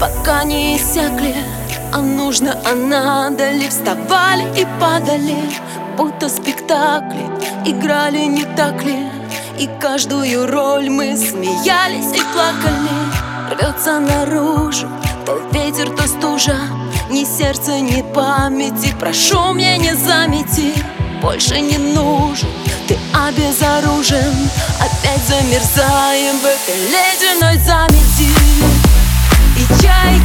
пока не иссякли. А нужно, а надо ли Вставали и падали, будто спектакли Играли, не так ли? И каждую роль мы смеялись и плакали. Рвется наружу то ветер, то стужа. Ни сердца, ни памяти. Прошу меня не замети Больше не нужен. Ты обезоружен Опять замерзаем в этой ледяной замети И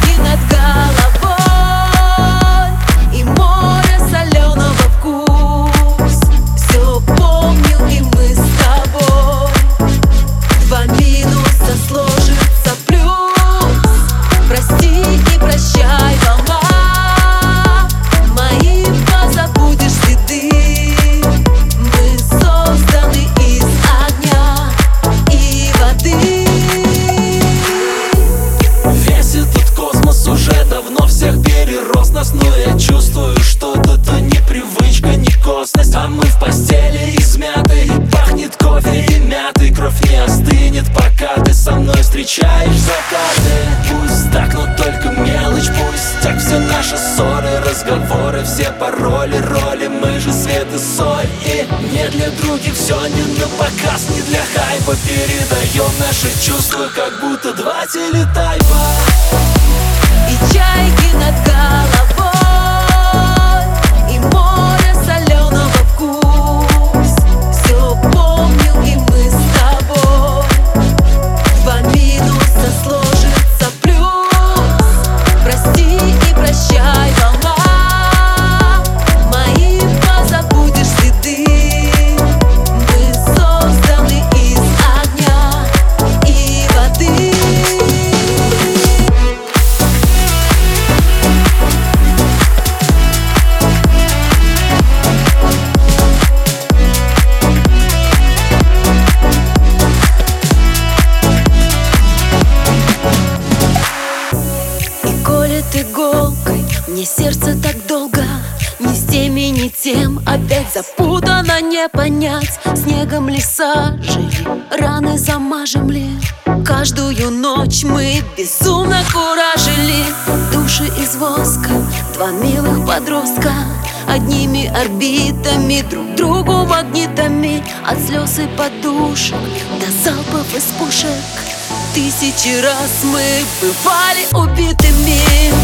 нас Но я чувствую, что это не привычка, не косность. А мы в постели измяты пахнет кофе и мятой Кровь не остынет, пока ты со мной встречаешь закаты. Пусть так, но только мелочь Пусть так все наши ссоры, разговоры Все пароли, роли, мы же свет и соль И не для других все не на показ, не для хайпа. Передаем наши чувства, как будто два телетайпа. И чайки колет иголкой Мне сердце так долго. Ни с теми, ни тем Опять запутано не понять. Снегом леса жили Раны замажем ли Каждую ночь мы безумно куражили. Души из воска Два милых подростка. Одними орбитами Друг другу магнитами. От слез и подушек До залпов из пушек. Тысячи раз мы бывали убитыми